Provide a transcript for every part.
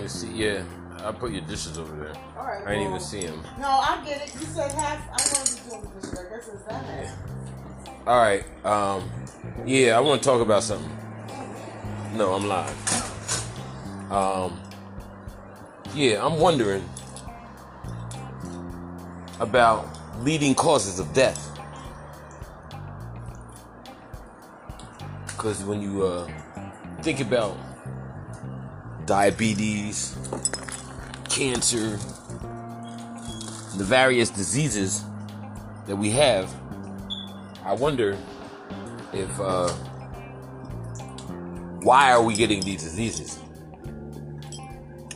even see. Yeah, I put your dishes over there. All right. I didn't even see them. No, I get it. You said half. I wanted to do the dishes. I guess it's that half. All right. Um, yeah, I want to talk about something. No, I'm live. Um, yeah, I'm wondering about leading causes of death. Because when you uh, think about diabetes, cancer, the various diseases that we have, I wonder if uh, why are we getting these diseases?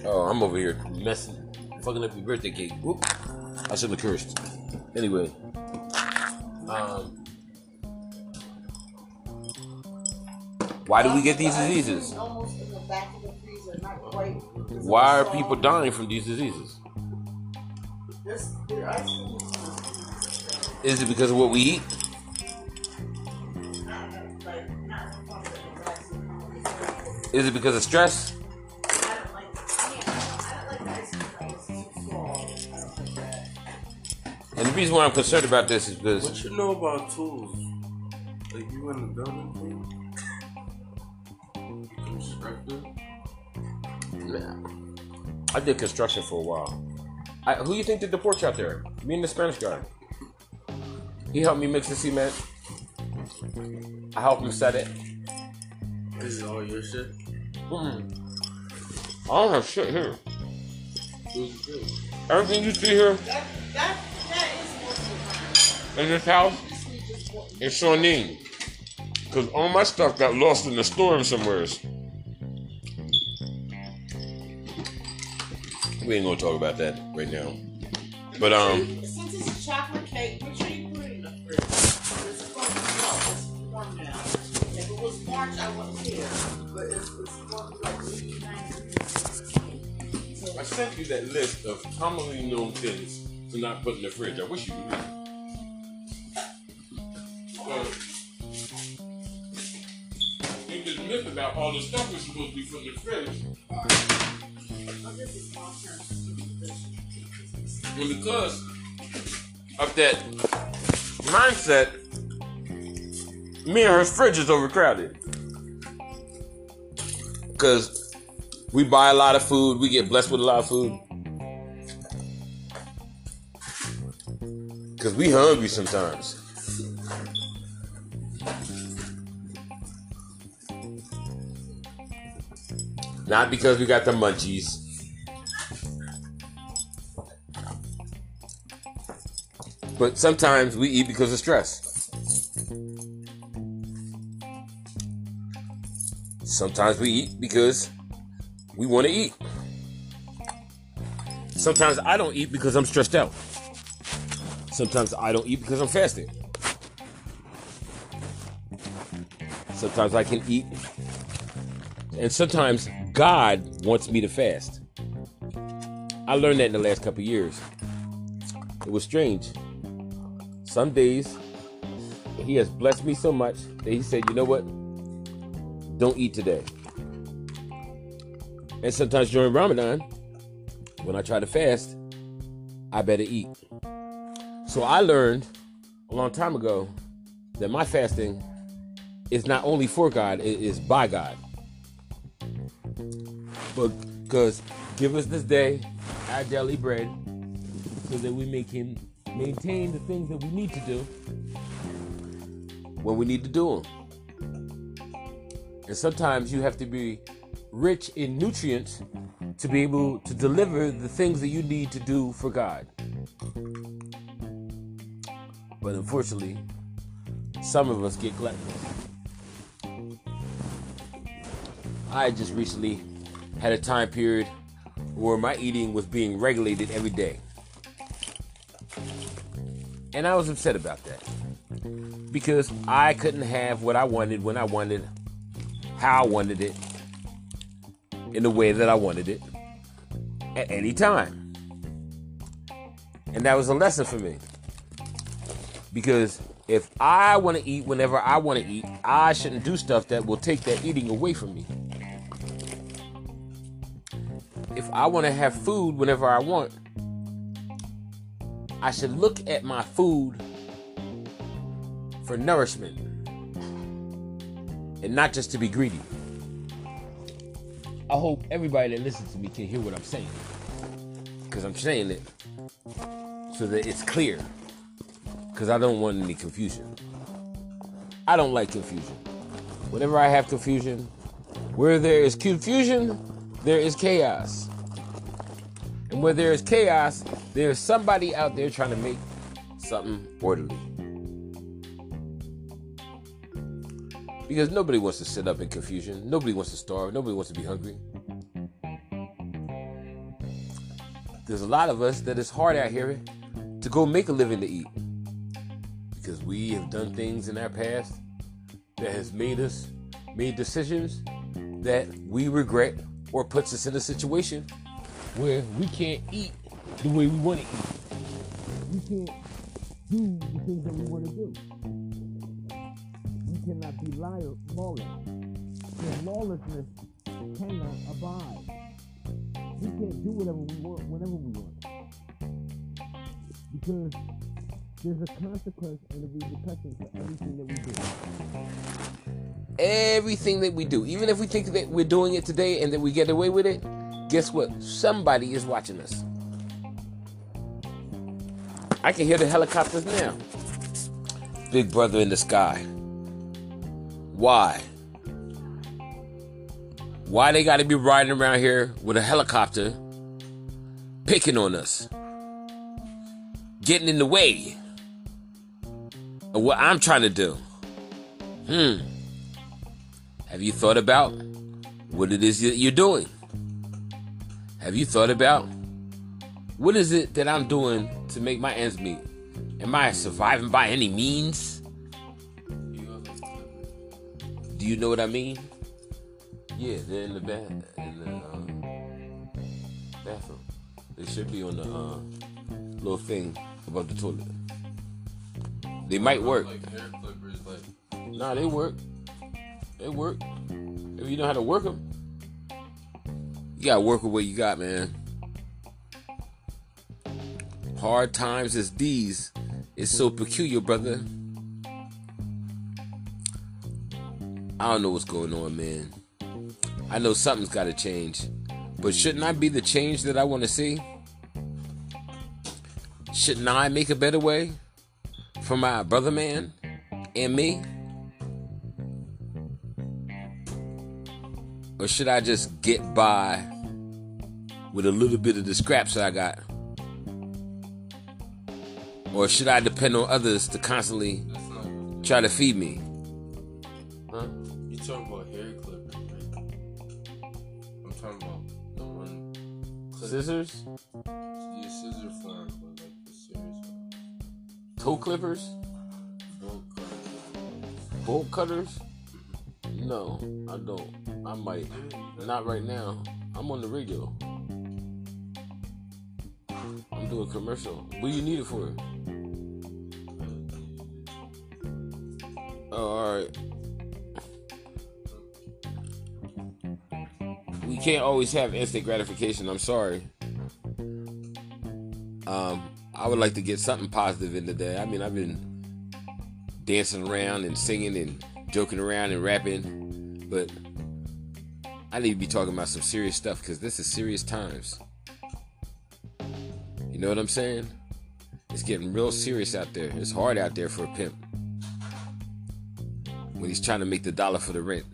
Oh, I'm over here messing, fucking up your birthday cake. Whoop. I shouldn't have cursed. Anyway, um, why do we get these diseases? Why are people dying from these diseases? Is it because of what we eat? Is it because of stress? And the reason why I'm concerned about this is because What you know about tools? Like you in the building thing? I did construction for a while. I, who you think did the porch out there? Me and the Spanish guy. He helped me mix the cement. I helped him set it. This is all your shit? Mm. I don't have shit here. Everything you see here That that that is most of the time. in this house is week just what is Shawnee. Because all my stuff got lost in the storm somewheres. We ain't gonna talk about that right now. But um Since it's chocolate cake, make sure you put it in the fridge. It's supposed to melt. It's warm now. If it was March, I wouldn't care. But it's, it's supposed like 89. So, I sent you that list of commonly known things to not put in the fridge. I wish you would read it. About all the stuff we're supposed to be in the fridge. And because of that mindset, me and her fridge is overcrowded. Because we buy a lot of food, we get blessed with a lot of food. Because we hungry sometimes. Not because we got the munchies. But sometimes we eat because of stress. Sometimes we eat because we want to eat. Sometimes I don't eat because I'm stressed out. Sometimes I don't eat because I'm fasting. Sometimes I can eat. And sometimes God wants me to fast. I learned that in the last couple years. It was strange. Some days, He has blessed me so much that He said, you know what? Don't eat today. And sometimes during Ramadan, when I try to fast, I better eat. So I learned a long time ago that my fasting is not only for God, it is by God. But because give us this day our daily bread so that we may can maintain the things that we need to do when we need to do them. And sometimes you have to be rich in nutrients to be able to deliver the things that you need to do for God. But unfortunately, some of us get gluttonous. I just recently had a time period where my eating was being regulated every day. And I was upset about that. Because I couldn't have what I wanted when I wanted, how I wanted it, in the way that I wanted it, at any time. And that was a lesson for me. Because if I want to eat whenever I want to eat, I shouldn't do stuff that will take that eating away from me. I want to have food whenever I want, I should look at my food for nourishment and not just to be greedy. I hope everybody that listens to me can hear what I'm saying. Because I'm saying it so that it's clear. Because I don't want any confusion. I don't like confusion. Whenever I have confusion, where there is confusion, there is chaos. Where there is chaos, there's somebody out there trying to make something orderly. Because nobody wants to sit up in confusion. Nobody wants to starve. Nobody wants to be hungry. There's a lot of us that it's hard out here to go make a living to eat. Because we have done things in our past that has made us made decisions that we regret or puts us in a situation where we can't eat the way we want to eat. We can't do the things that we want to do. We cannot be liar, lawless. Because lawlessness cannot abide. We can't do whatever we want whenever we want. Because there's a consequence and a repercussion for everything that we do. Everything that we do, even if we think that we're doing it today and that we get away with it, guess what? Somebody is watching us. I can hear the helicopters now. Big brother in the sky. Why? Why they got to be riding around here with a helicopter picking on us? Getting in the way of what I'm trying to do. Hmm. Have you thought about what it is that you're doing? Have you thought about what is it that I'm doing to make my ends meet? Am I surviving by any means? Do you know what I mean? Yeah, they're in the bed in the um, bathroom. They should be on the uh, little thing above the toilet. They might work. Like hair clippers, like Nah, they work. They work. If you know how to work them, you gotta work with what you got, man. Hard times as these is so peculiar, brother. I don't know what's going on, man. I know something's got to change, but shouldn't I be the change that I want to see? Shouldn't I make a better way for my brother man and me? Or should I just get by with a little bit of the scraps I got? Or should I depend on others to constantly that's not. What try to feed me? Huh? you talking about hair clippers, right? I'm talking about the one. clip- Scissors? Yeah, scissor flying, but like the serious one. Toe clippers? Bolt cutters. Bolt cutters? Mm-hmm. No, I don't. I might. Not right now. I'm on the radio. I'm commercial. What do you need it for? Oh, alright. We can't always have instant gratification. I'm sorry. Um, I would like to get something positive in today. I mean, I've been dancing around and singing and joking around and rapping, but I need to be talking about some serious stuff because this is serious times. You know what I'm saying? It's getting real serious out there. It's hard out there for a pimp when he's trying to make the dollar for the rent.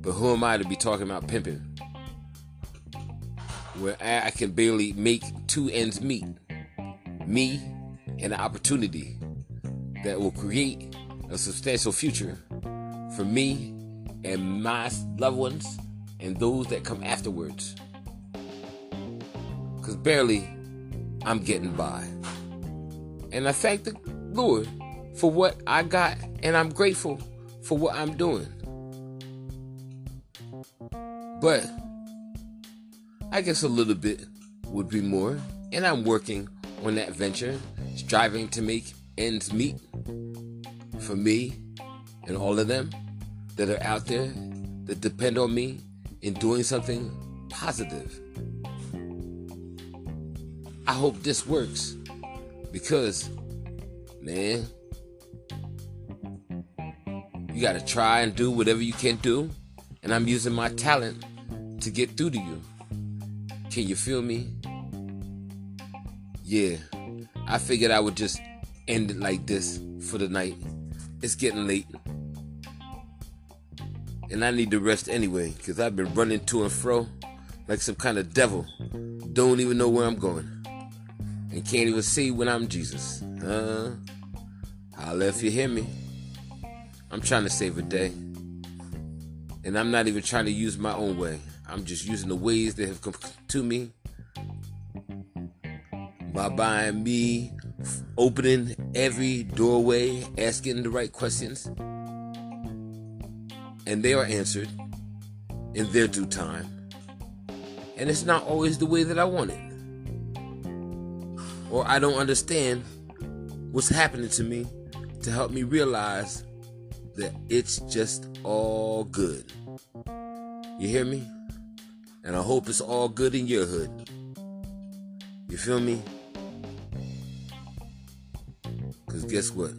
But who am I to be talking about pimping? Where I can barely make two ends meet. Me and the opportunity that will create a substantial future for me and my loved ones and those that come afterwards. Because barely I'm getting by. And I thank the Lord for what I got, and I'm grateful for what I'm doing. But I guess a little bit would be more, and I'm working on that venture, striving to make ends meet for me and all of them that are out there that depend on me in doing something positive. I hope this works because, man, you got to try and do whatever you can do. And I'm using my talent to get through to you. Can you feel me? Yeah, I figured I would just end it like this for the night. It's getting late. And I need to rest anyway, because I've been running to and fro like some kind of devil. Don't even know where I'm going. And can't even see when I'm Jesus. Uh, I'll if you hear me. I'm trying to save a day. And I'm not even trying to use my own way. I'm just using the ways that have come to me by buying me opening every doorway, asking the right questions. And they are answered in their due time. And it's not always the way that I want it. Or I don't understand what's happening to me to help me realize that it's just all good. You hear me? And I hope it's all good in your hood. You feel me? Because guess what?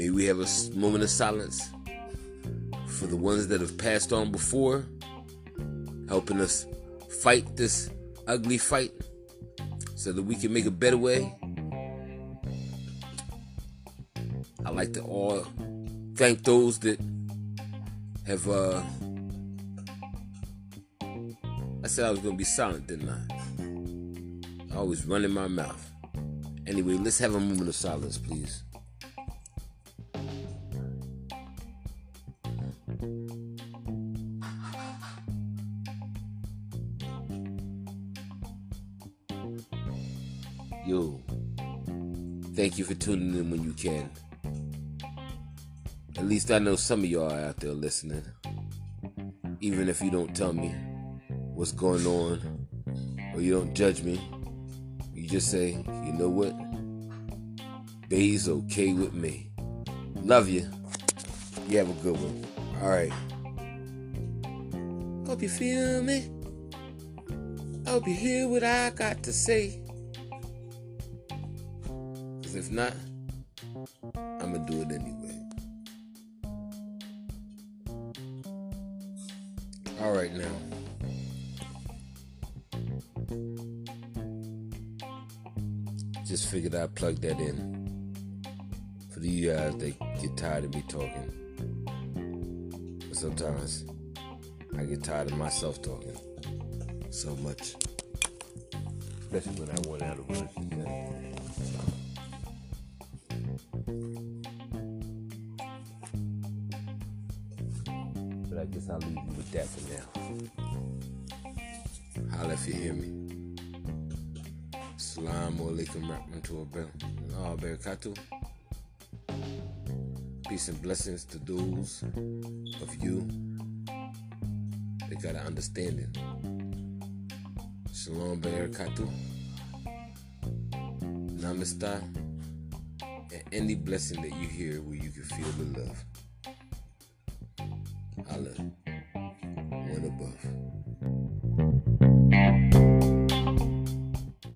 May we have a moment of silence for the ones that have passed on before, helping us fight this ugly fight so that we can make a better way. I like to all thank those that have uh I said I was gonna be silent, didn't I? I was running my mouth. Anyway, let's have a moment of silence, please. Yo, thank you for tuning in when you can. At least I know some of y'all out there listening. Even if you don't tell me what's going on or you don't judge me, you just say, you know what? Bay's okay with me. Love you. You have a good one. All right. Hope you feel me. Hope you hear what I got to say. Because if not, I'm going to do it anyway. All right, now. Just figured I'd plug that in for you guys that get tired of me talking. But sometimes I get tired of myself talking so much, especially when I want out of work. I'll leave you with that for now. Holla if you hear me. Assalamu alaikum rahmatullahi wa barakatuh. Peace and blessings to those of you that got an understanding. Shalom barakatuh. Namaste. And any blessing that you hear where you can feel the love. Holla.